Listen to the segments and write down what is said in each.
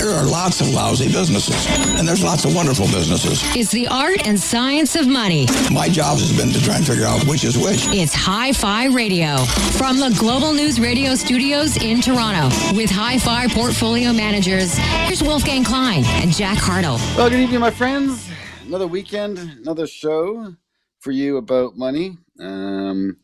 There are lots of lousy businesses, and there's lots of wonderful businesses. It's the art and science of money. My job has been to try and figure out which is which. It's Hi Fi Radio from the Global News Radio studios in Toronto with Hi Fi portfolio managers. Here's Wolfgang Klein and Jack Hartle. Well, good evening, my friends. Another weekend, another show for you about money. Um,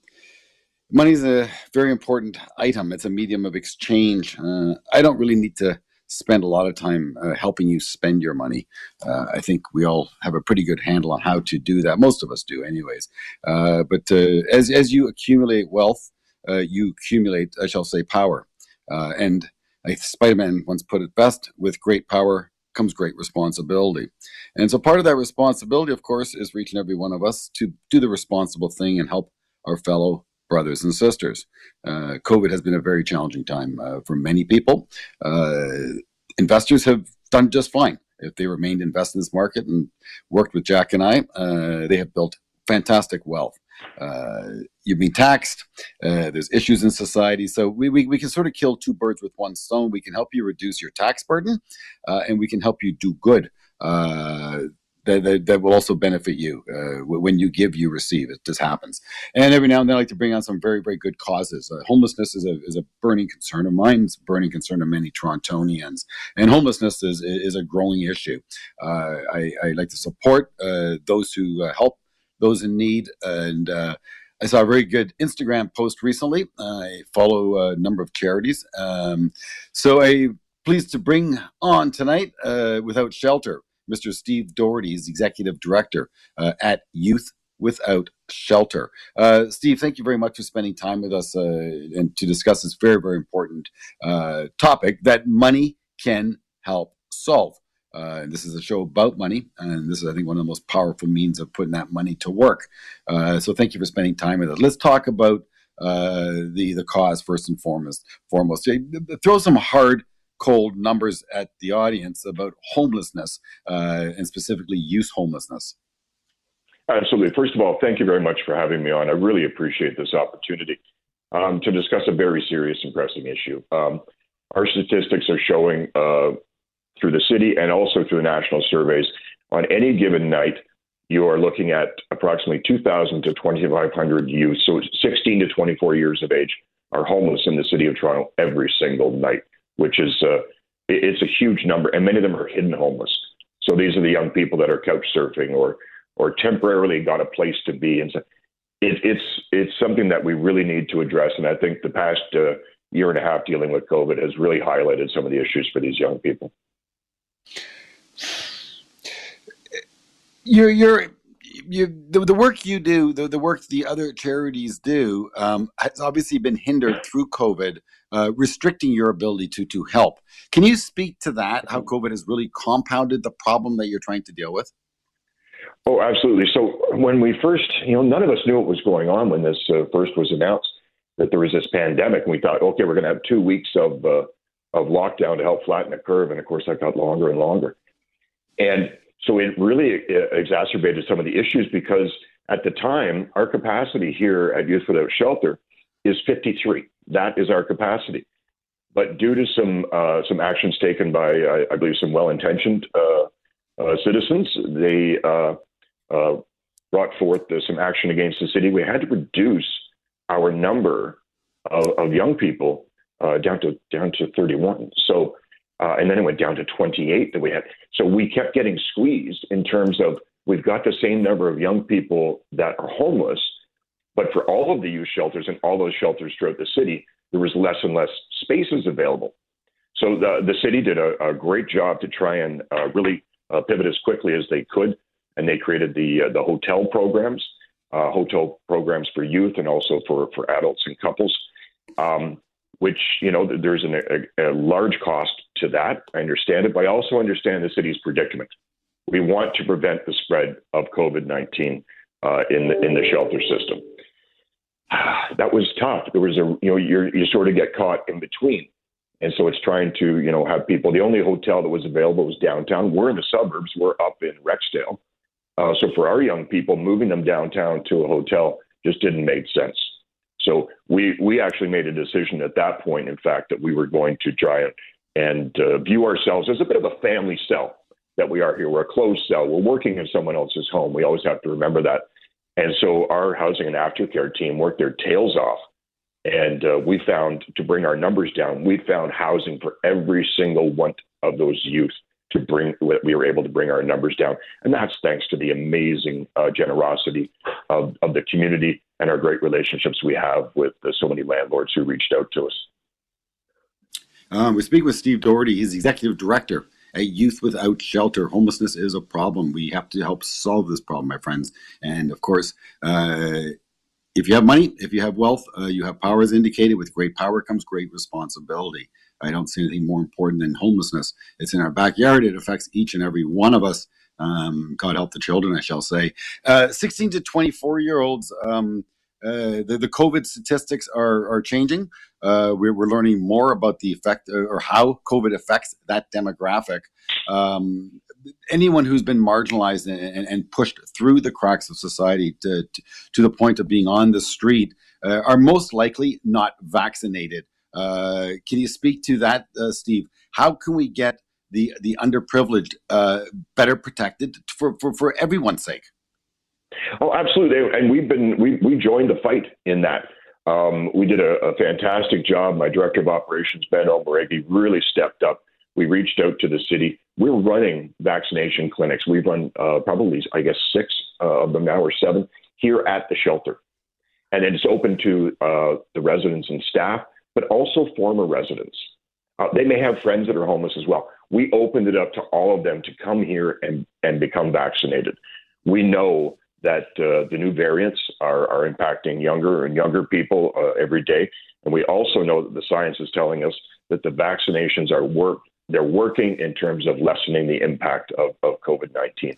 money is a very important item. It's a medium of exchange. Uh, I don't really need to spend a lot of time uh, helping you spend your money. Uh, I think we all have a pretty good handle on how to do that. Most of us do, anyways. Uh, but uh, as as you accumulate wealth, uh, you accumulate, I shall say, power. Uh, and Spider-Man once put it best: "With great power comes great responsibility." And so, part of that responsibility, of course, is reaching every one of us to do the responsible thing and help our fellow brothers and sisters. Uh, COVID has been a very challenging time uh, for many people. Uh, investors have done just fine. If they remained invested in this market and worked with Jack and I, uh, they have built fantastic wealth. Uh, you've been taxed. Uh, there's issues in society. So we, we, we, can sort of kill two birds with one stone. We can help you reduce your tax burden and we can help you do good that, that, that will also benefit you. Uh, when you give, you receive. It just happens. And every now and then, I like to bring on some very, very good causes. Uh, homelessness is a, is a burning concern of mine. It's a burning concern of many Torontonians. And homelessness is, is a growing issue. Uh, I, I, like to support uh, those who uh, help those in need. And uh, I saw a very good Instagram post recently. I follow a number of charities. Um, so I pleased to bring on tonight Without Shelter. Mr. Steve Doherty is executive director uh, at Youth Without Shelter. Uh, Steve, thank you very much for spending time with us uh, and to discuss this very, very important uh, topic that money can help solve. Uh, this is a show about money, and this is, I think, one of the most powerful means of putting that money to work. Uh, so, thank you for spending time with us. Let's talk about the the cause first and foremost. Foremost, throw some hard cold numbers at the audience about homelessness uh, and specifically youth homelessness. Absolutely. First of all, thank you very much for having me on. I really appreciate this opportunity um, to discuss a very serious and pressing issue. Um, our statistics are showing uh, through the city and also through national surveys on any given night, you are looking at approximately 2,000 to 2,500 youth, so 16 to 24 years of age, are homeless in the city of Toronto every single night which is uh, it's a huge number, and many of them are hidden homeless. So these are the young people that are couch surfing or or temporarily got a place to be, and so it, it's it's something that we really need to address. And I think the past uh, year and a half dealing with COVID has really highlighted some of the issues for these young people. You're you're you the, the work you do, the, the work the other charities do, um, has obviously been hindered through COVID, uh, restricting your ability to to help. Can you speak to that? How COVID has really compounded the problem that you're trying to deal with? Oh, absolutely. So when we first, you know, none of us knew what was going on when this uh, first was announced that there was this pandemic, and we thought, okay, we're going to have two weeks of uh, of lockdown to help flatten the curve, and of course, that got longer and longer. And so it really uh, exacerbated some of the issues because at the time, our capacity here at Youth Without Shelter is 53. That is our capacity. But due to some uh, some actions taken by, I, I believe, some well-intentioned uh, uh, citizens, they uh, brought forth some action against the city. We had to reduce our number of, of young people down to down to 31. So uh, and then it went down to 28 that we had. So we kept getting squeezed in terms of we've got the same number of young people that are homeless, but for all of the youth shelters and all those shelters throughout the city, there was less and less spaces available. So the, the city did a, a great job to try and uh, really uh, pivot as quickly as they could, and they created the uh, the hotel programs, uh, hotel programs for youth and also for for adults and couples. Um, which you know there's an, a, a, large cost to that. I understand it, but I also understand the city's predicament. We want to prevent the spread of COVID nineteen uh, in the in the shelter system. That was tough. There was a you know you you sort of get caught in between, and so it's trying to you know have people. The only hotel that was available was downtown. We're in the suburbs. We're up in Rexdale, uh, so for our young people, moving them downtown to a hotel just didn't make sense. So we we actually made a decision at that point, in fact, that we were going to try and and uh, view ourselves as a bit of a family cell that we are here. We're a closed cell. We're working in someone else's home. We always have to remember that. And so our housing and aftercare team worked their tails off. And uh, we found to bring our numbers down, we found housing for every single one of those youth to bring, we were able to bring our numbers down. And that's thanks to the amazing uh, generosity of, of the community and our great relationships we have with uh, so many landlords who reached out to us. Um, we're speaking with Steve Doherty. He's executive director a youth without shelter. Homelessness is a problem. We have to help solve this problem, my friends. And of course, uh, if you have money, if you have wealth, uh, you have power as indicated. With great power comes great responsibility. I don't see anything more important than homelessness. It's in our backyard. It affects each and every one of us. Um, God help the children, I shall say. Uh, 16 to 24 year olds. Um, uh, the, the COVID statistics are, are changing. Uh, we're, we're, learning more about the effect uh, or how COVID affects that demographic. Um, anyone who's been marginalized and, and, pushed through the cracks of society to, to, to the point of being on the street uh, are most likely not vaccinated. Uh, can you speak to that, Steve? How can we get the, the underprivileged better protected for, for, for everyone's sake? Oh, absolutely. And we've been we we joined the fight in that. Um, we did a, a, fantastic job. My director of operations, Ben Omaregi, really stepped up. We reached out to the city. We're running vaccination clinics. We've run uh, probably, I guess, six uh, of them now or seven here at the shelter. And it's open to uh, the residents and staff, but also former residents. Uh, they may have friends that are homeless as well. We opened it up to all of them to come here and, and become vaccinated. We know that uh, the new variants are, are impacting younger and younger people uh, every day. And we also know that the science is telling us that the vaccinations are work they're working in terms of lessening the impact of, of COVID 19.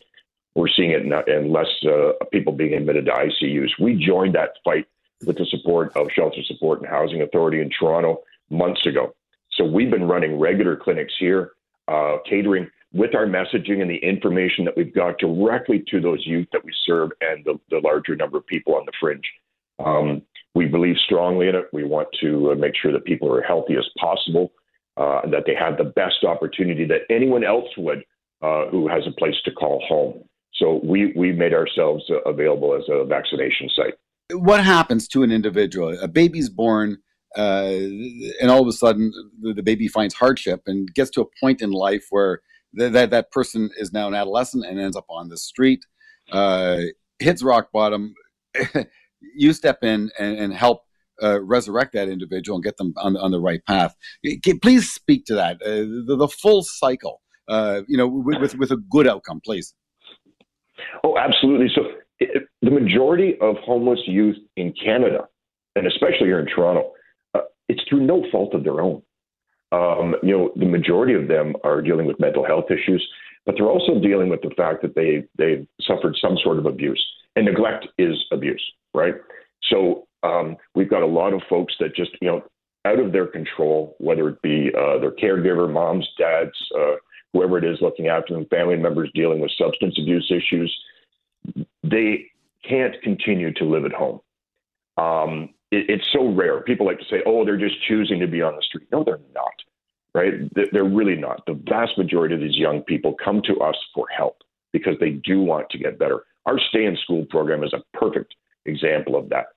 We're seeing it in, in less uh, people being admitted to ICUs. We joined that fight with the support of Shelter Support and Housing Authority in Toronto months ago. So we've been running regular clinics here, uh, catering with our messaging and the information that we've got directly to those youth that we serve and the, the larger number of people on the fringe. Um, we believe strongly in it. We want to uh, make sure that people are healthy as possible, uh, that they have the best opportunity that anyone else would uh, who has a place to call home. So we we made ourselves uh, available as a vaccination site. What happens to an individual? A baby's born. Uh, and all of a sudden, the baby finds hardship and gets to a point in life where that, that that person is now an adolescent and ends up on the street, uh, hits rock bottom. you step in and, and help uh, resurrect that individual and get them on, on the right path. Please speak to that, uh, the, the, full cycle, uh, you know, with, with, with, a good outcome, please. Oh, absolutely. So it, the majority of homeless youth in Canada, and especially here in Toronto, uh, it's through no fault of their own. Um, you know, the majority of them are dealing with mental health issues, but they're also dealing with the fact that they they've suffered some sort of abuse, and neglect is abuse, right? So um, we've got a lot of folks that just you know out of their control, whether it be uh, their caregiver, moms, dads, uh, whoever it is looking after them, family members dealing with substance abuse issues, they can't continue to live at home. Um, it, it's so rare. People like to say, "Oh, they're just choosing to be on the street." No, they're not. Right? They're really not. The vast majority of these young people come to us for help because they do want to get better. Our stay in school program is a perfect example of that.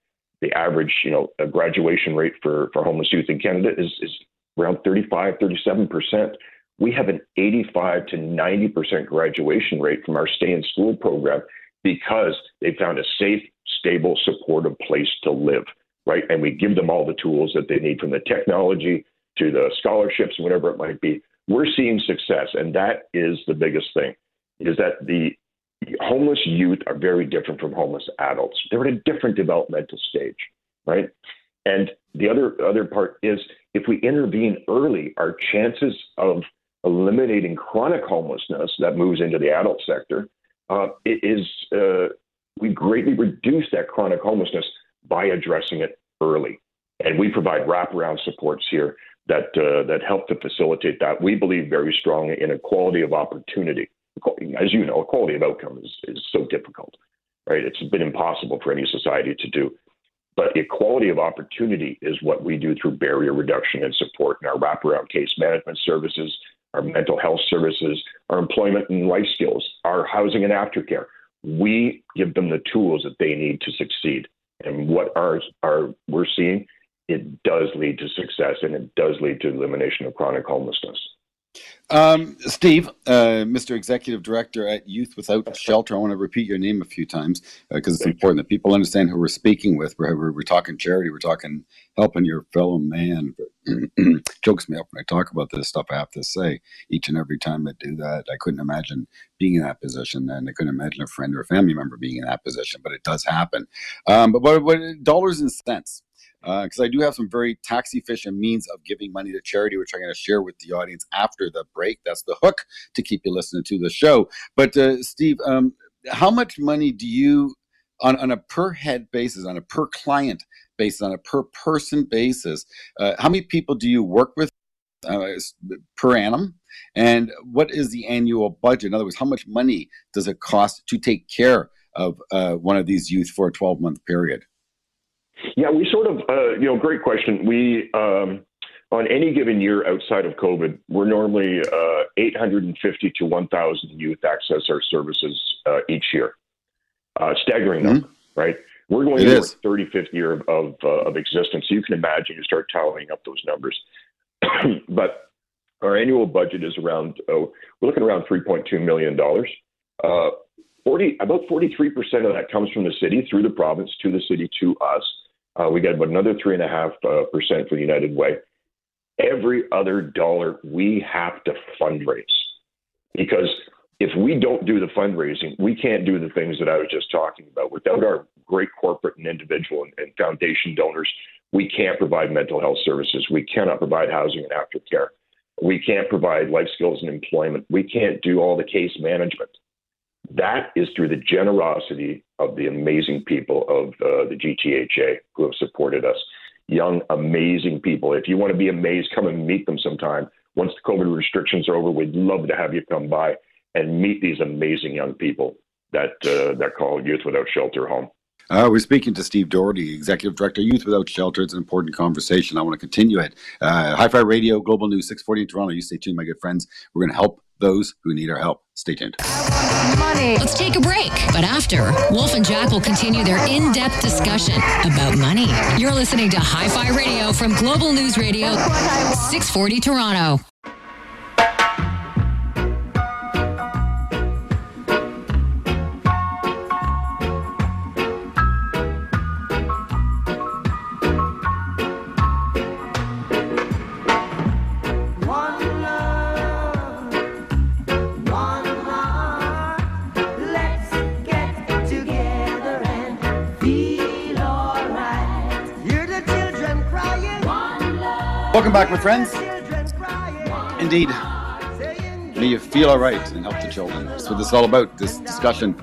The average, you know, graduation rate for, for homeless youth in Canada is, is around 35, 37 percent. We have an 85 to 90 percent graduation rate from our stay in school program because they found a safe, stable, supportive place to live right? And we give them all the tools that they need from the technology to the scholarships, whatever it might be. We're seeing success, and that is the biggest thing. Is that the homeless youth are very different from homeless adults. They're at a different developmental stage, right? And the other other part is if we intervene early, our chances of eliminating chronic homelessness that moves into the adult sector uh, is uh, we greatly reduce that chronic homelessness by addressing it early. And we provide wraparound supports here that uh, that help to facilitate that. We believe very strongly in equality of opportunity. As you know, equality of outcome is, is so difficult, right? It's been impossible for any society to do. But equality of opportunity is what we do through barrier reduction and support in our wraparound case management services, our mental health services, our employment and life skills, our housing and aftercare. We give them the tools that they need to succeed. And what our, our we're seeing, it does lead to success and it does lead to elimination of chronic homelessness. Um, Steve, uh, Mr. Executive Director at Youth Without Shelter, I want to repeat your name a few times because uh, it's important that people understand who we're speaking with. We're, we're, we're talking charity, we're talking helping your fellow man. Chokes me up when I talk about this stuff, I have to say. Each and every time I do that, I couldn't imagine being in that position, and I couldn't imagine a friend or a family member being in that position, but it does happen. Um, but what, what dollars and cents? Because uh, I do have some very tax efficient means of giving money to charity, which I'm going to share with the audience after the break. That's the hook to keep you listening to the show. But uh, Steve, um, how much money do you, on, on a per head basis, on a per client basis, on a per person basis, uh, how many people do you work with uh, per annum? And what is the annual budget? In other words, how much money does it cost to take care of uh, one of these youth for a 12 month period? Yeah, we sort of, uh, you know, great question. We, um, on any given year outside of COVID, we're normally uh, 850 to 1,000 youth access our services uh, each year. Uh, staggering mm-hmm. number, right? We're going into our 35th year of, of, uh, of, existence. So you can imagine, you start tallying up those numbers. but our annual budget is around, oh, we're looking around $3.2 million. Uh, 40, about 43% of that comes from the city through the province to the city to us. Uh, we get about another three and a half uh, percent for the United Way. Every other dollar we have to fundraise because if we don't do the fundraising, we can't do the things that I was just talking about. Without our great corporate and individual and, and foundation donors, we can't provide mental health services. We cannot provide housing and aftercare. We can't provide life skills and employment. We can't do all the case management. That is through the generosity of the amazing people of uh, the GTHA who have supported us. Young, amazing people. If you want to be amazed, come and meet them sometime. Once the COVID restrictions are over, we'd love to have you come by and meet these amazing young people that uh, that call Youth Without Shelter home. Uh, we're speaking to Steve Doherty, Executive Director, Youth Without Shelter. It's an important conversation. I want to continue it. Uh, Hi Fi Radio, Global News 640 in Toronto. You stay tuned, my good friends. We're going to help those who need our help. Stay tuned. Money. Let's take a break. But after, Wolf and Jack will continue their in depth discussion about money. You're listening to Hi Fi Radio from Global News Radio, 640 Toronto. Welcome back, my friends. Indeed. May you feel all right and help the children. That's what this is all about, this discussion.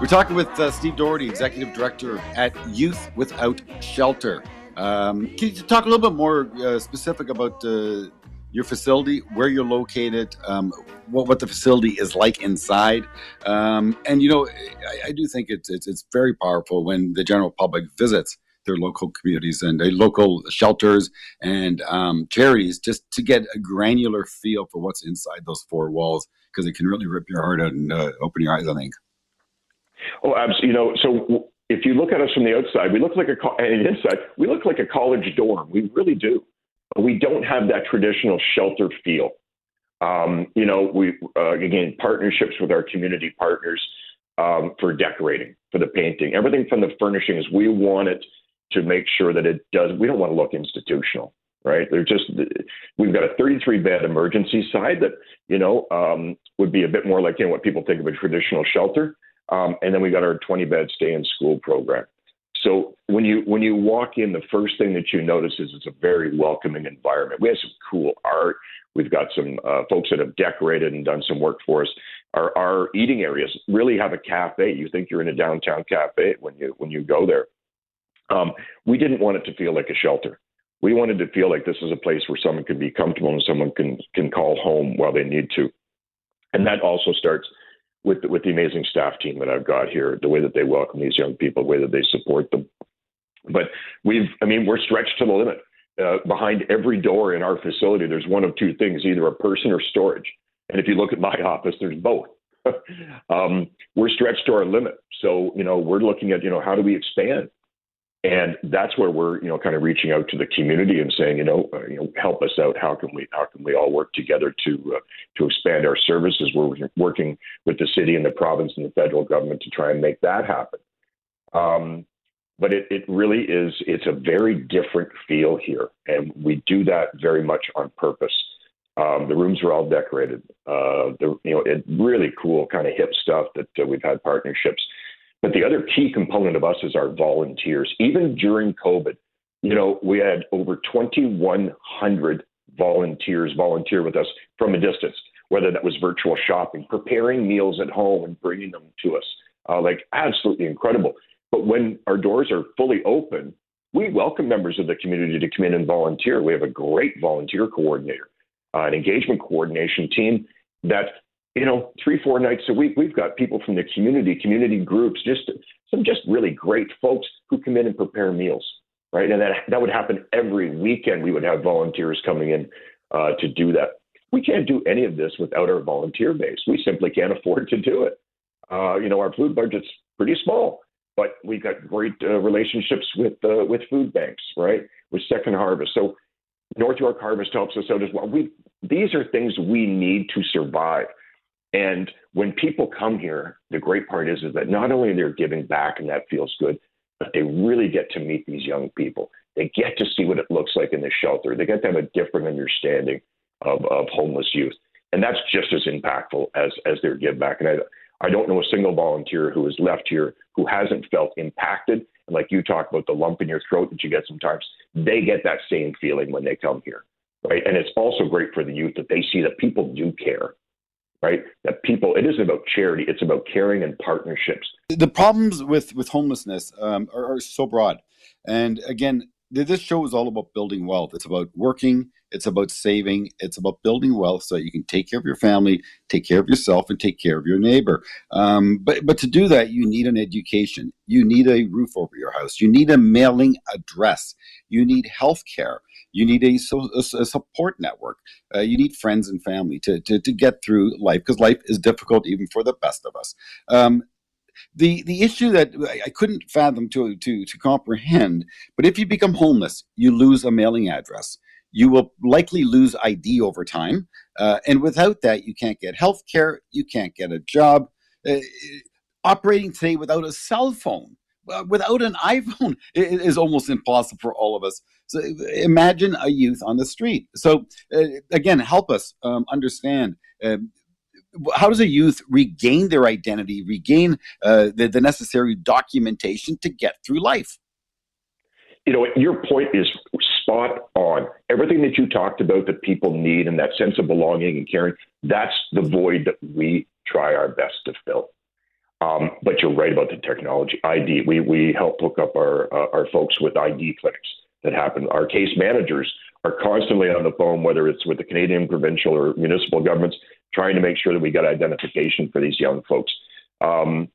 We're talking with uh, Steve Doherty, Executive Director at Youth Without Shelter. Um, can you talk a little bit more uh, specific about uh, your facility, where you're located, um, what, what the facility is like inside? Um, and, you know, I, I do think it's, it's, it's very powerful when the general public visits their local communities and uh, local shelters and um, charities just to get a granular feel for what's inside those four walls because it can really rip your heart out and uh, open your eyes, I think. Oh, absolutely. You know, so if you look at us from the outside, we look like a, and inside, we look like a college dorm. We really do. We don't have that traditional shelter feel. Um, you know, we, uh, again, partnerships with our community partners um, for decorating, for the painting, everything from the furnishings. We want it to make sure that it does. We don't want to look institutional, right? They're just we've got a 33 bed emergency side that you know um, would be a bit more like you know what people think of a traditional shelter, um, and then we got our 20 bed stay in school program. So when you when you walk in, the first thing that you notice is it's a very welcoming environment. We have some cool art. We've got some uh, folks that have decorated and done some work for us. Our, our eating areas really have a cafe. You think you're in a downtown cafe when you when you go there. Um, we didn't want it to feel like a shelter. We wanted to feel like this is a place where someone can be comfortable and someone can can call home while they need to. And that also starts with the, with the amazing staff team that I've got here, the way that they welcome these young people, the way that they support them. But we've, I mean, we're stretched to the limit. Uh, behind every door in our facility, there's one of two things either a person or storage. And if you look at my office, there's both. um, we're stretched to our limit. So, you know, we're looking at, you know, how do we expand? And that's where we're, you know, kind of reaching out to the community and saying, you know, uh, you know, help us out. How can we, how can we all work together to, uh, to expand our services? We're working with the city and the province and the federal government to try and make that happen. Um, but it, it really is it's a very different feel here and we do that very much on purpose um, the rooms are all decorated uh, the, you know it really cool kind of hip stuff that uh, we've had partnerships but the other key component of us is our volunteers even during covid you know we had over 2100 volunteers volunteer with us from a distance whether that was virtual shopping preparing meals at home and bringing them to us uh, like absolutely incredible but when our doors are fully open, we welcome members of the community to come in and volunteer. We have a great volunteer coordinator, uh, an engagement coordination team that, you know, three, four nights a week, we've got people from the community, community groups, just some just really great folks who come in and prepare meals, right? And that, that would happen every weekend. We would have volunteers coming in uh, to do that. We can't do any of this without our volunteer base. We simply can't afford to do it. Uh, you know, our food budget's pretty small but we've got great uh, relationships with uh, with food banks, right? With Second Harvest. So North York Harvest helps us out as well. We these are things we need to survive. And when people come here, the great part is is that not only they're giving back and that feels good, but they really get to meet these young people. They get to see what it looks like in the shelter. They get to have a different understanding of, of homeless youth. And that's just as impactful as as their give back. And I, I don't know a single volunteer who has left here who hasn't felt impacted. And like you talk about the lump in your throat that you get sometimes, they get that same feeling when they come here. Right. And it's also great for the youth that they see that people do care. Right. That people, it isn't about charity, it's about caring and partnerships. The problems with, with homelessness um, are, are so broad. And again, this show is all about building wealth. It's about working, it's about saving, it's about building wealth so that you can take care of your family, take care of yourself, and take care of your neighbor. Um, but but to do that, you need an education. You need a roof over your house. You need a mailing address. You need health care. You need a, a, a support network. Uh, you need friends and family to, to, to get through life because life is difficult even for the best of us. Um, the the issue that I couldn't fathom to to to comprehend. But if you become homeless, you lose a mailing address. You will likely lose ID over time, uh, and without that, you can't get health care. You can't get a job. Uh, operating today without a cell phone, without an iPhone, is almost impossible for all of us. So imagine a youth on the street. So uh, again, help us um, understand. Um, how does a youth regain their identity, regain uh, the, the necessary documentation to get through life? You know, your point is spot on. Everything that you talked about that people need and that sense of belonging and caring, that's the void that we try our best to fill. Um, but you're right about the technology. ID, we, we help hook up our, uh, our folks with ID clinics that happen. Our case managers are constantly on the phone, whether it's with the Canadian provincial or municipal governments, trying to make sure that we got identification for these young folks. Um,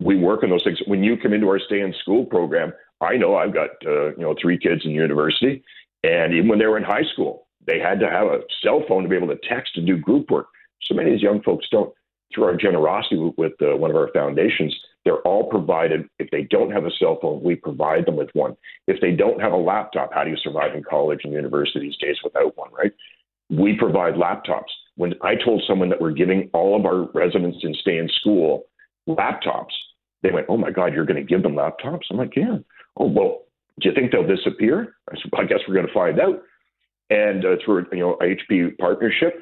we work on those things. When you come into our stay in school program, I know I've got uh, you know three kids in university, and even when they were in high school, they had to have a cell phone to be able to text and do group work. So many of these young folks don't. Through our generosity with uh, one of our foundations, they're all provided. If they don't have a cell phone, we provide them with one. If they don't have a laptop, how do you survive in college and university these days without one, right? We provide laptops. When I told someone that we're giving all of our residents in stay in school laptops, they went, "Oh my God, you're going to give them laptops?" I'm like, "Yeah." Oh well, do you think they'll disappear? I said, well, I guess we're going to find out. And uh, through you know HP partnership,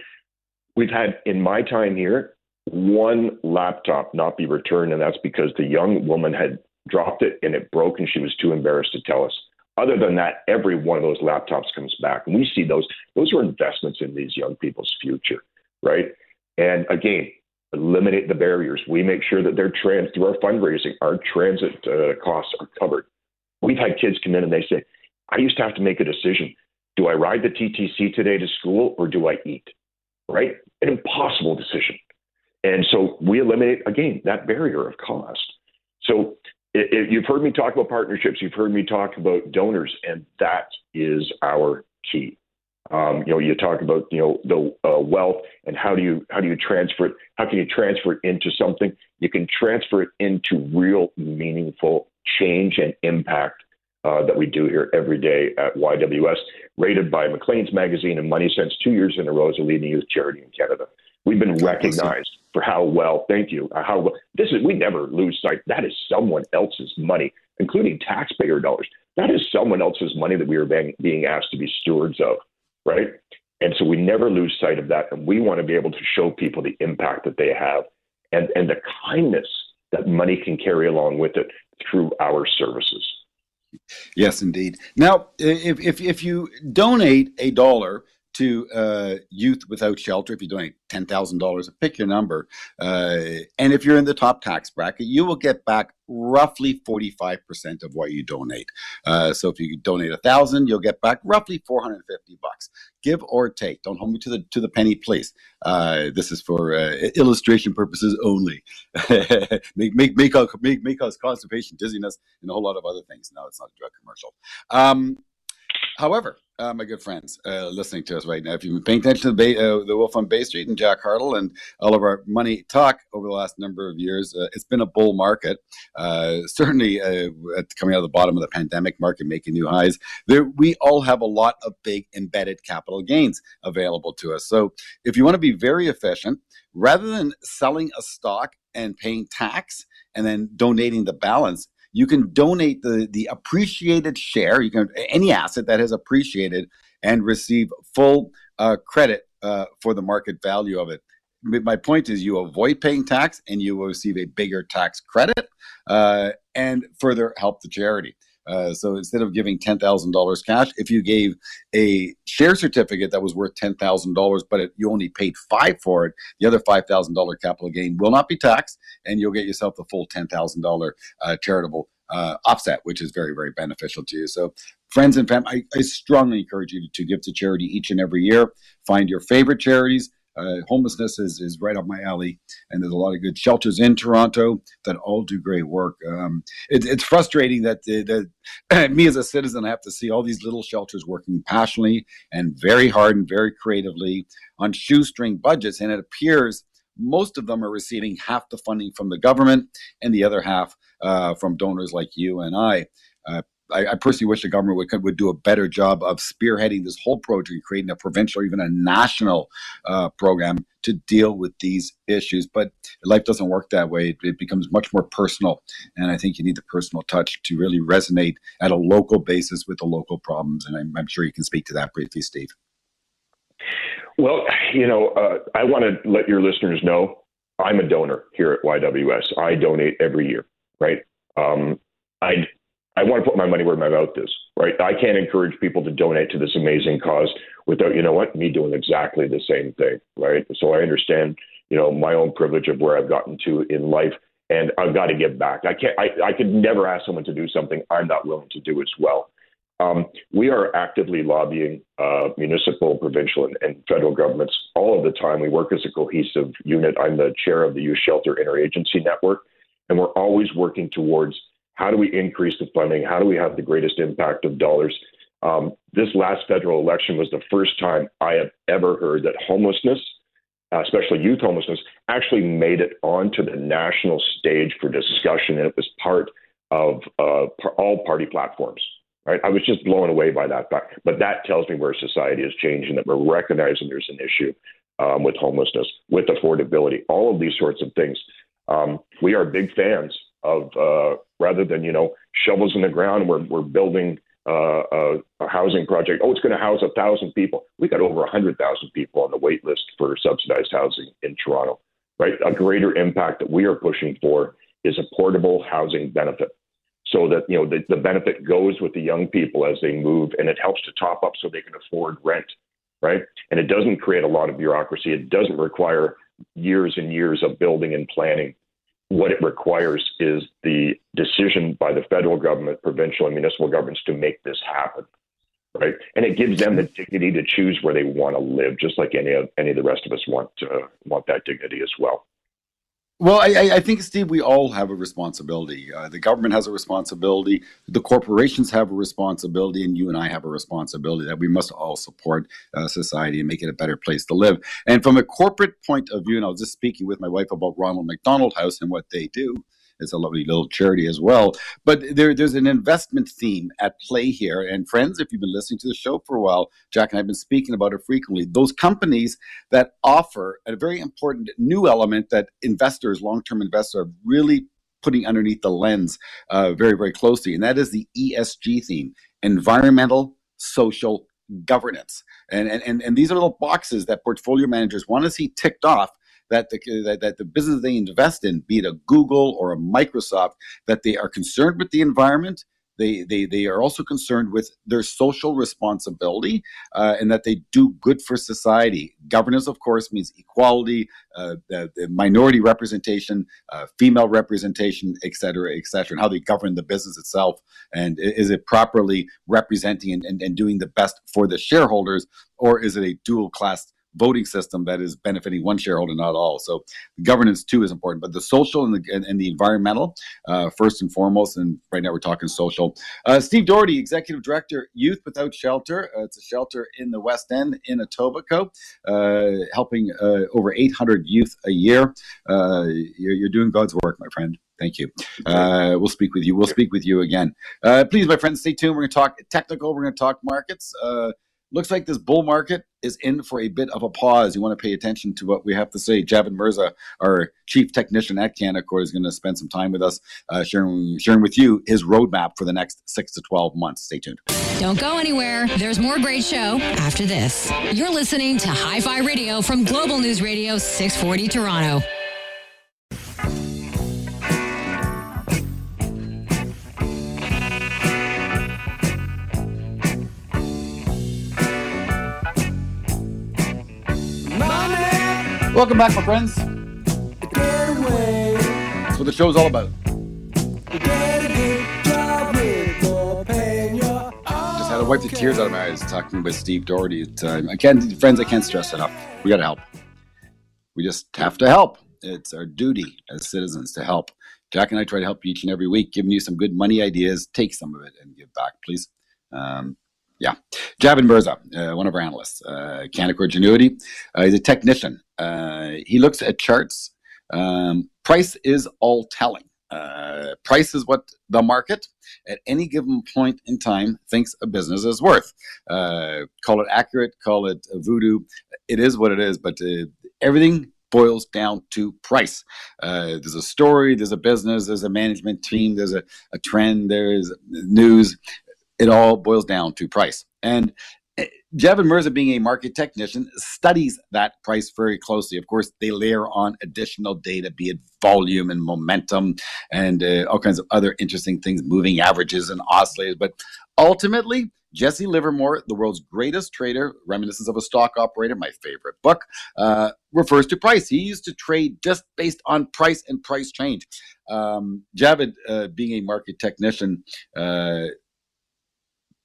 we've had in my time here one laptop not be returned, and that's because the young woman had dropped it and it broke, and she was too embarrassed to tell us. Other than that, every one of those laptops comes back, and we see those. Those are investments in these young people's future, right? And again, eliminate the barriers. We make sure that their trans through our fundraising, our transit uh, costs are covered. We've had kids come in and they say, "I used to have to make a decision: do I ride the TTC today to school or do I eat?" Right? An impossible decision. And so we eliminate, again, that barrier of cost. So it, it, you've heard me talk about partnerships. You've heard me talk about donors, and that is our key. Um, you know, you talk about you know the uh, wealth and how do you how do you transfer it? How can you transfer it into something? You can transfer it into real meaningful change and impact uh, that we do here every day at YWS, rated by Maclean's Magazine and MoneySense two years in a row as a leading youth charity in Canada. We've been recognized for how well, thank you, uh, how well, this is, we never lose sight. That is someone else's money, including taxpayer dollars. That is someone else's money that we are being, being asked to be stewards of, right? And so we never lose sight of that. And we want to be able to show people the impact that they have and, and the kindness that money can carry along with it through our services. Yes, indeed. Now, if, if, if you donate a dollar to uh, Youth Without Shelter, if you donate $10,000, pick your number, uh, and if you're in the top tax bracket, you will get back roughly 45% of what you donate. Uh, so if you donate a thousand, you'll get back roughly 450 bucks. Give or take. Don't hold me to the to the penny, please. Uh, this is for uh, illustration purposes only. make, make, make, make, make us constipation, dizziness, and a whole lot of other things. No, it's not a drug commercial. Um, However, uh, my good friends uh, listening to us right now, if you've been paying attention to the, Bay, uh, the Wolf on Bay Street and Jack Hartle and all of our money talk over the last number of years, uh, it's been a bull market. Uh, certainly, uh, coming out of the bottom of the pandemic market, making new highs. There, we all have a lot of big embedded capital gains available to us. So, if you want to be very efficient, rather than selling a stock and paying tax and then donating the balance, you can donate the the appreciated share. You can any asset that has appreciated and receive full uh, credit uh, for the market value of it. My point is, you avoid paying tax and you will receive a bigger tax credit uh, and further help the charity. Uh, so instead of giving ten thousand dollars cash, if you gave a share certificate that was worth ten thousand dollars, but it, you only paid five for it, the other five thousand dollar capital gain will not be taxed, and you'll get yourself the full ten thousand uh, charitable uh, offset, which is very very beneficial to you. So friends and family, I, I strongly encourage you to, to give to charity each and every year. Find your favorite charities uh, homelessness is, is right up my alley, and there's a lot of good shelters in Toronto that all do great work. Um, it, it's frustrating that, the, the, me as a citizen, I have to see all these little shelters working passionately and very hard and very creatively on shoestring budgets, and it appears most of them are receiving half the funding from the government and the other half uh, from donors like you and I. Uh, I, I, personally wish the government would would do a better job of spearheading this whole project creating a provincial or even a national uh, program to deal with these issues. But life doesn't work that way. It, it, becomes much more personal, and I think you need the personal touch to really resonate at a local basis with the local problems. And I'm, I'm sure you can speak to that briefly, Steve. Well, you know, uh, I want to let your listeners know I'm a donor here at YWS. I donate every year, right? Um, I I want to put my money where my mouth is, right? I can't encourage people to donate to this amazing cause without, you know what, me doing exactly the same thing, right? So I understand, you know, my own privilege of where I've gotten to in life, and I've got to give back. I can't. I, I could never ask someone to do something I'm not willing to do as well. Um, we are actively lobbying uh, municipal, provincial, and, and, federal governments all of the time. We work as a cohesive unit. I'm the chair of the Youth Shelter Interagency Network, and we're always working towards how do we increase the funding? How do we have the greatest impact of dollars? Um, this last federal election was the first time I have ever heard that homelessness, uh, especially youth homelessness, actually made it onto the national stage for discussion, and it was part of uh, all party platforms. Right? I was just blown away by that fact. But that tells me where society is changing, that we're recognizing there's an issue um, with homelessness, with affordability, all of these sorts of things. Um, we are big fans of uh, rather than you know shovels in the ground. We're we're building uh, a, a, housing project. Oh, it's going to house a thousand people. We got over a hundred thousand people on the wait list for subsidized housing in Toronto. Right, a greater impact that we are pushing for is a portable housing benefit, so that you know the, the benefit goes with the young people as they move, and it helps to top up so they can afford rent. Right, and it doesn't create a lot of bureaucracy. It doesn't require years and years of building and planning what it requires is the decision by the federal government, provincial, and municipal governments to make this happen, right? And it gives them the dignity to choose where they want to live, just like any of any of the rest of us want to, want that dignity as well. Well, I, I, think, Steve, we all have a responsibility. Uh, the government has a responsibility. The corporations have a responsibility, and you and I have a responsibility that we must all support uh, society and make it a better place to live. And from a corporate point of view, and I was just speaking with my wife about Ronald McDonald House and what they do. It's a lovely little charity as well. But there, there's an investment theme at play here. And friends, if you've been listening to the show for a while, Jack and I have been speaking about it frequently. Those companies that offer a very important new element that investors, long term investors, are really putting underneath the lens uh, very, very closely. And that is the ESG theme environmental, social, governance. And, and, and these are little boxes that portfolio managers want to see ticked off that the, that, that the business they invest in, be it a Google or a Microsoft, that they are concerned with the environment. They, they, they are also concerned with their social responsibility uh, and that they do good for society. Governance, of course, means equality, uh, the, the, minority representation, uh, female representation, et cetera, et cetera, and how they govern the business itself. And is it properly representing and, and, and doing the best for the shareholders, or is it a dual class voting system that is benefiting one shareholder, not all. So governance too is important, but the social and the, and, and the environmental uh, first and foremost. And right now we're talking social. Uh, Steve Doherty, executive director, Youth Without Shelter. Uh, it's a shelter in the West End in Etobicoke, uh, helping uh, over 800 youth a year. Uh, you're, you're doing God's work, my friend. Thank you. Uh, we'll speak with you. We'll speak with you again. Uh, please, my friends, stay tuned. We're going to talk technical. We're going to talk markets. Uh, looks like this bull market is in for a bit of a pause. You want to pay attention to what we have to say. Javed Mirza, our chief technician at Canaccord, is going to spend some time with us, uh, sharing sharing with you his roadmap for the next six to twelve months. Stay tuned. Don't go anywhere. There's more great show after this. You're listening to Hi-Fi Radio from Global News Radio 640 Toronto. Welcome back, my friends. That's what the show's all about. Just had to wipe the tears out of my eyes talking with Steve Doherty. Uh, I can't, friends, I can't stress enough. We got to help. We just have to help. It's our duty as citizens to help. Jack and I try to help you each and every week, giving you some good money ideas. Take some of it and give back, please. Um, yeah. Javed Mirza, uh, one of our analysts, uh, Canaccord Genuity. Uh, he's a technician. Uh, he looks at charts. Um, price is all telling. Uh, price is what the market at any given point in time thinks a business is worth. Uh, call it accurate, call it voodoo. It is what it is, but everything boils down to price. Uh, there's a story, there's a business, there's a management team, there's a, a trend, there's news it all boils down to price. And eh, Javed Mirza, being a market technician, studies that price very closely. Of course, they layer on additional data, be it volume and momentum and uh, all kinds of other interesting things, moving averages and oscillators. But ultimately, Jesse Livermore, the world's greatest trader, Reminiscence of a Stock Operator, my favorite book, uh, refers to price. He used to trade just based on price and price change. Um, Javed, uh, being a market technician, uh,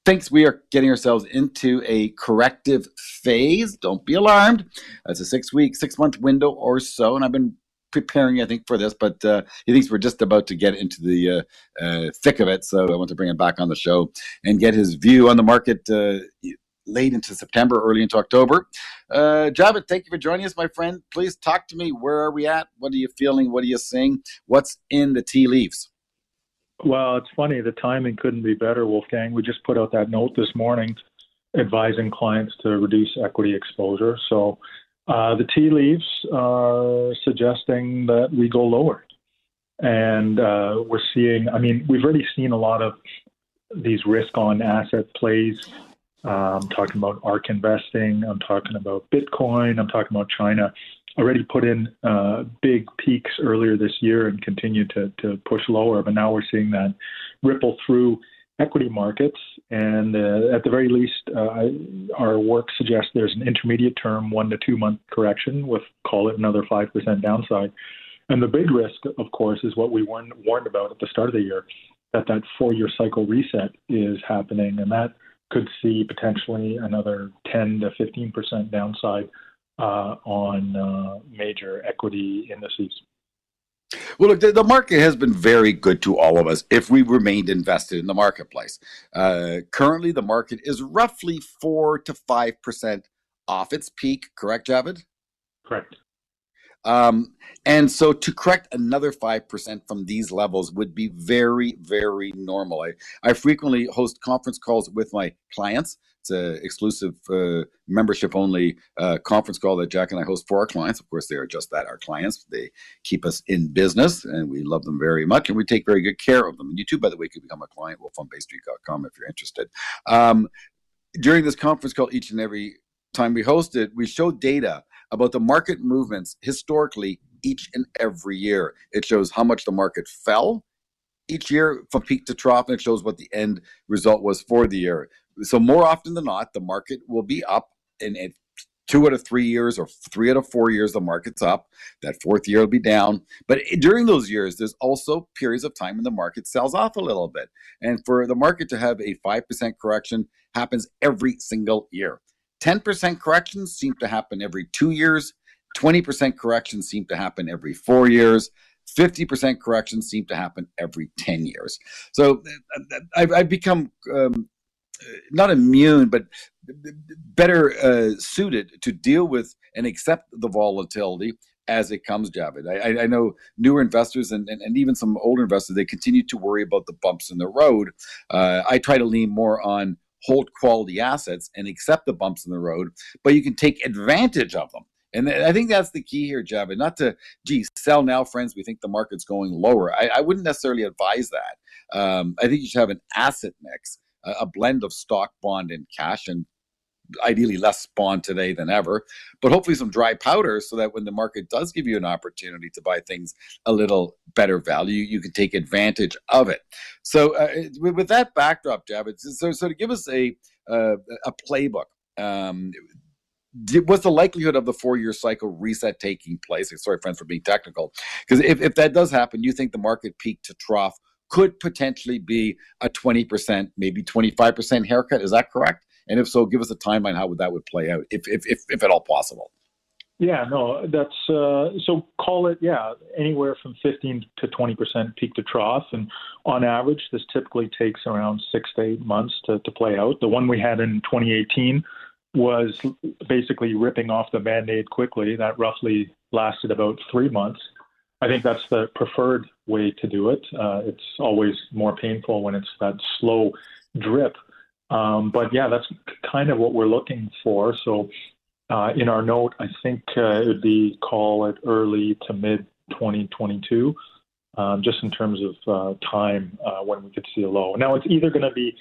thinks we are getting ourselves into a corrective phase. Don't be alarmed. It's a six week, six month window or so. And I've been preparing, I think, for this, but uh, he thinks we're just about to get into the uh, uh, thick of it. So I want to bring him back on the show and get his view on the market uh, late into September, early into October. Uh, thank you for joining us, my friend. Please talk to me. Where are we at? What are you feeling? What are you seeing? What's in the tea leaves? Well, it's funny. The timing couldn't be better, Wolfgang. We just put out that note this morning advising clients to reduce equity exposure. So uh, the tea leaves are suggesting that we go lower. And uh, we're seeing, I mean, we've already seen a lot of these risk on asset plays. Uh, I'm talking about ARK investing. I'm talking about Bitcoin. I'm talking about China already put in uh, big peaks earlier this year and continue to, to push lower, but now we're seeing that ripple through equity markets. And uh, at the very least, uh, our work suggests there's an intermediate term one to two month correction with call it another 5% downside. And the big risk, of course, is what we warned, warned about at the start of the year that that four year cycle reset is happening. And that could see potentially another 10 to 15% downside on uh, major equity indices. Well, look, the, the, market has been very good to all of us if we remained invested in the marketplace. Uh, currently, the market is roughly four to five percent off its peak. Correct, Javed? Correct. Um, and so to correct another 5% from these levels would be very, very normal. I, I frequently host conference calls with my clients. It's an exclusive uh, membership only uh, conference call that Jack and I host for our clients. Of course, they are just that, our clients. They keep us in business and we love them very much and we take very good care of them. And you too, by the way, could become a client, wolfonbaystreet.com if you're interested. Um, during this conference call, each and every time we host it, we show data about the market movements historically each and every year. It shows how much the market fell each year from peak to trough, and it shows what the end result was for the year. So more often than not, the market will be up in, in two out of three years or three out of four years, the market's up. That fourth year will be down. But during those years, there's also periods of time when the market sells off a little bit. And for the market to have a 5% correction happens every single year. 10% corrections seem to happen every two years. 20% corrections seem to happen every four years. 50% corrections seem to happen every 10 years. So uh, I've, I've become um, not immune, but better uh, suited to deal with and accept the volatility as it comes, Javed. I, I know newer investors and, and, and, even some older investors, they continue to worry about the bumps in the road. Uh, I try to lean more on hold quality assets and accept the bumps in the road, but you can take advantage of them. And I think that's the key here, Javed. Not to, gee, sell now, friends. We think the market's going lower. I, I wouldn't necessarily advise that. Um, I think you should have an asset mix, a, blend of stock, bond, and cash, and ideally less bond today than ever, but hopefully some dry powder so that when the market does give you an opportunity to buy things a little better value, you can take advantage of it. So, uh, with that backdrop, Javed, so, so to give us a uh, a playbook. Um, what's the likelihood of the four-year cycle reset taking place? Sorry, friends, for being technical. Because if, if that does happen, you think the market peak to trough could potentially be a 20%, maybe 25% haircut. Is that correct? And if so, give us a timeline how would that would play out, if if if, if at all possible. Yeah, no, that's uh, so call it yeah anywhere from 15 to 20 percent peak to trough, and on average, this typically takes around six to eight months to, to play out. The one we had in 2018 was basically ripping off the band-aid quickly. That roughly lasted about three months. I think that's the preferred way to do it. Uh, it's always more painful when it's that slow drip um, but yeah, that's kind of what we're looking for. So uh, in our note, I think uh, it would be call it early to mid 2022, um, just in terms of uh, time uh, when we could see a low. Now it's either going to be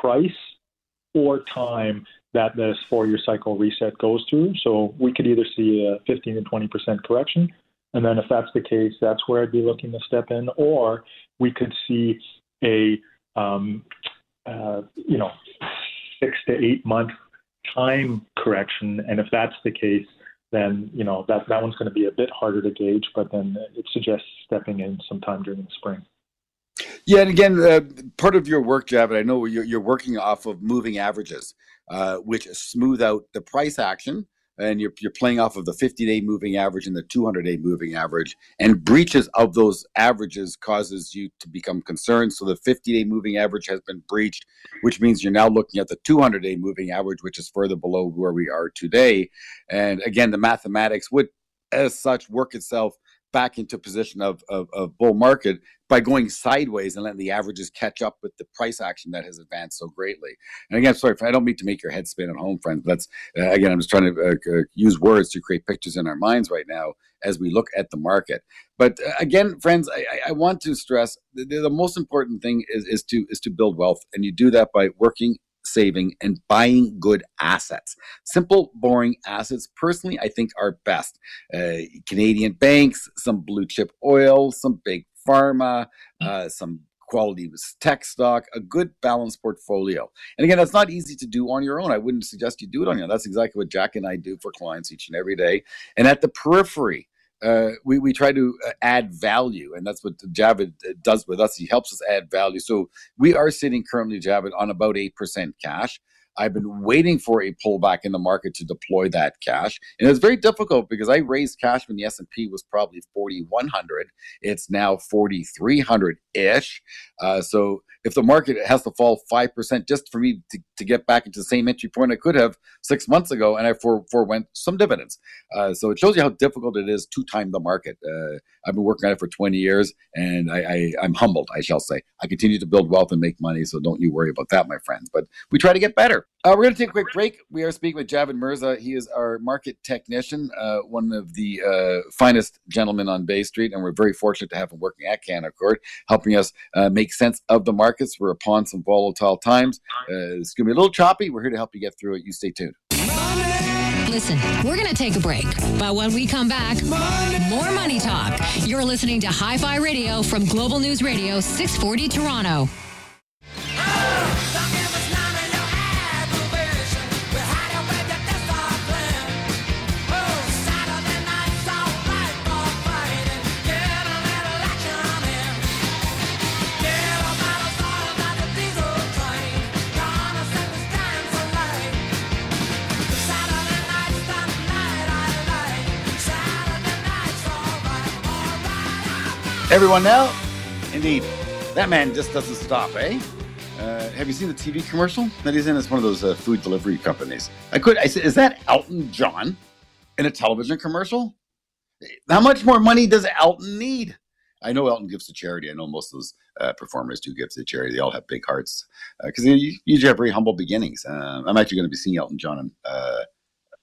price or time that this four-year cycle reset goes through. So we could either see a 15 to 20 percent correction, and then if that's the case, that's where I'd be looking to step in, or we could see a um, uh, you know, six to eight month time correction. And if that's the case, then you know that that one's going to be a bit harder to gauge. But then it suggests stepping in sometime during the spring. Yeah, and again, uh, part of your work, Javed, I know you're, you're working off of moving averages, uh, which smooth out the price action and you're, you're playing off of the 50 day moving average and the 200 day moving average. And breaches of those averages causes you to become concerned. So the 50 day moving average has been breached which means you're now looking at the 200 day moving average which is further below where we are today. And again the mathematics would as such work itself back into position of, of, of, bull market by going sideways and letting the averages catch up with the price action that has advanced so greatly. And again, sorry, I don't mean to make your head spin at home, friends. That's uh, again, I'm just trying to uh, uh, use words to create pictures in our minds right now as we look at the market. But uh, again, friends, I, I, want to stress the, the most important thing is, is to is to build wealth, and you do that by working saving, and buying good assets. Simple, boring assets, personally, I think are best. Uh, Canadian banks, some blue chip oil, some big pharma, mm. uh, some quality tech stock, a good balanced portfolio. And again, that's not easy to do on your own. I wouldn't suggest you do it on your own. That's exactly what Jack and I do for clients each and every day. And at the periphery, uh, we, we try to uh, add value, and that's what Javed uh, does with us. He helps us add value. So we are sitting currently, Javed, on about 8% cash. I've been waiting for a pullback in the market to deploy that cash, and it's very difficult because I raised cash when the S and P was probably 4,100. It's now 4,300 ish. Uh, so if the market has to fall five percent just for me to, to get back into the same entry point I could have six months ago, and I for, forewent some dividends. Uh, so it shows you how difficult it is to time the market. Uh, I've been working on it for 20 years, and I, I, I'm humbled, I shall say. I continue to build wealth and make money, so don't you worry about that, my friends. But we try to get better. Uh, we're going to take a quick break. We are speaking with Javed Mirza. He is our market technician, uh, one of the uh, finest gentlemen on Bay Street, and we're very fortunate to have him working at Canaccord, helping us uh, make sense of the markets. We're upon some volatile times. Uh, it's going to be a little choppy. We're here to help you get through it. You stay tuned. Listen, we're going to take a break, but when we come back, more money talk. You're listening to Hi Fi Radio from Global News Radio 640 Toronto. Everyone now? Indeed. That man just doesn't stop, eh? Uh, have you seen the TV commercial that he's in? It's one of those uh, food delivery companies. I could. I said, is that Elton John in a television commercial? How much more money does Elton need? I know Elton gives to charity. I know most of those uh, performers do give to charity. They all have big hearts because uh, they usually have very humble beginnings. Uh, I'm actually going to be seeing Elton John on uh,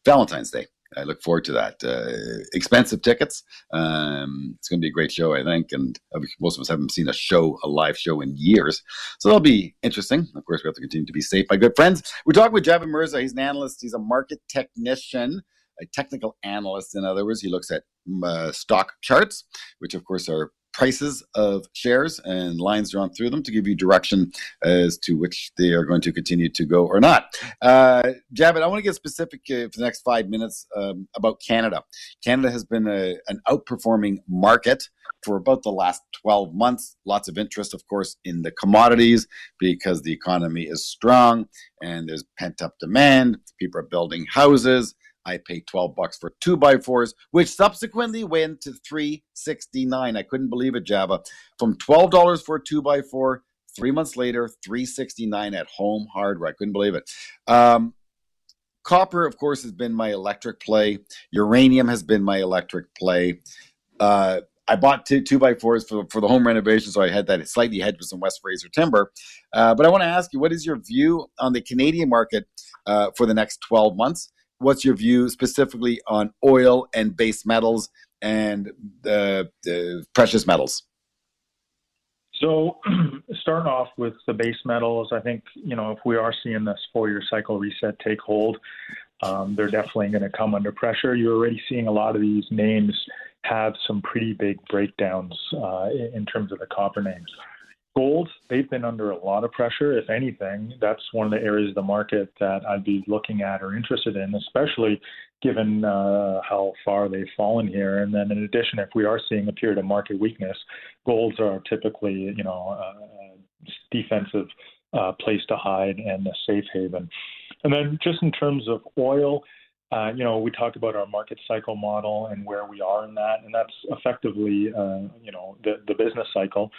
Valentine's Day. I look forward to that. Uh, expensive tickets. Um, it's going to be a great show, I think. And most of us haven't seen a show, a live show in years. So that'll be interesting. Of course, we have to continue to be safe, my good friends. We're talking with Javed Mirza. He's an analyst, he's a market technician, a technical analyst, in other words. He looks at uh, stock charts, which, of course, are prices of shares and lines drawn through them to give you direction as to which they are going to continue to go or not. Uh, I want to get specific uh, for the next five minutes um, about Canada. Canada has been a, an outperforming market for about the last 12 months. Lots of interest, of course, in the commodities because the economy is strong and there's pent up demand. People are building houses. I paid 12 bucks for two by fours, which subsequently went to 369. I couldn't believe it, Java. From $12 for a two by four, three months later, 369 at home hardware. I couldn't believe it. Um, copper, of course, has been my electric play. Uranium has been my electric play. Uh, I bought two two by fours for, for the home renovation, so I had that slightly hedged with some West Fraser timber. Uh, but I want to ask you, what is your view on the Canadian market uh, for the next 12 months? What's your view specifically on oil and base metals and the, the precious metals? So, starting off with the base metals, I think you know if we are seeing this four-year cycle reset take hold, um, they're definitely going to come under pressure. You're already seeing a lot of these names have some pretty big breakdowns uh, in terms of the copper names. Gold, they've been under a lot of pressure. If anything, that's one of the areas of the market that I'd be looking at or interested in, especially given uh, how far they've fallen here. And then, in addition, if we are seeing a period of market weakness, golds are typically, you know, a defensive uh, place to hide and a safe haven. And then, just in terms of oil, uh, you know, we talked about our market cycle model and where we are in that, and that's effectively, uh, you know, the, the business cycle.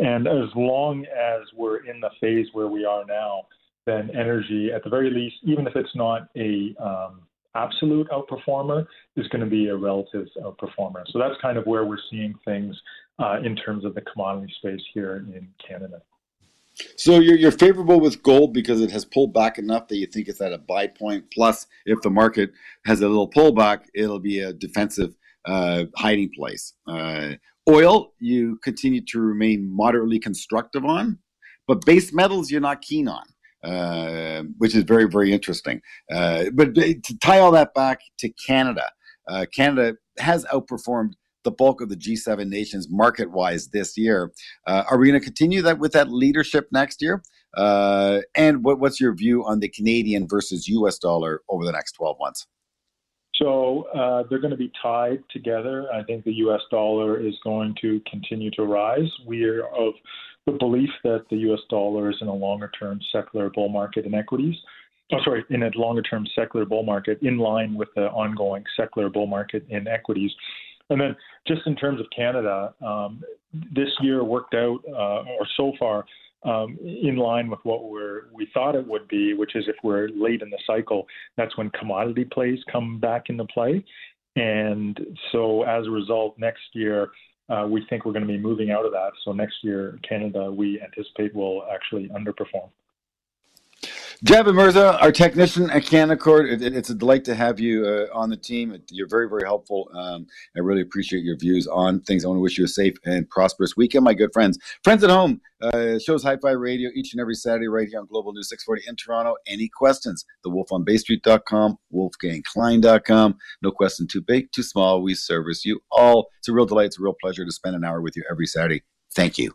And as long as we're in the phase where we are now, then energy, at the very least, even if it's not a um, absolute outperformer, is going to be a relative outperformer. So that's kind of where we're seeing things uh, in terms of the commodity space here in Canada. So you're, you're favorable with gold because it has pulled back enough that you think it's at a buy point. Plus, if the market has a little pullback, it'll be a defensive uh, hiding place. Uh, Oil, you continue to remain moderately constructive on, but base metals you're not keen on. Uh, which is very, very interesting. Uh, but to tie all that back to Canada, uh, Canada has outperformed the bulk of the G7 nations market wise this year. Uh, are we going to continue that with that leadership next year? Uh, and what, what's your view on the Canadian versus US dollar over the next 12 months? So uh, they're going to be tied together. I think the U.S. dollar is going to continue to rise. We are of the belief that the U.S. dollar is in a longer-term secular bull market in equities. oh, sorry, in a longer term secular bull market in line with the ongoing secular bull market in equities. And then just in terms of Canada, um, this year worked out, uh, or so far, um, in line with what we thought it would be, which is if we're late in the cycle, that's when commodity plays come back into play. And so as a result, next year, uh, we think we're going to be moving out of that. So next year, Canada, we anticipate will actually underperform. Javed Mirza, our technician at Canaccord, it, it's a delight to have you uh, on the team. You're very, very helpful. Um, I really appreciate your views on things. I want to wish you a safe and prosperous weekend, my good friends. Friends at home, uh, shows Hi Fi Radio each and every Saturday right here on Global News 640 in Toronto. Any questions? The Wolf on BayStreet.com, WolfgangKlein.com. No question too big, too small. We service you all. It's a real delight. It's a real pleasure to spend an hour with you every Saturday. Thank you.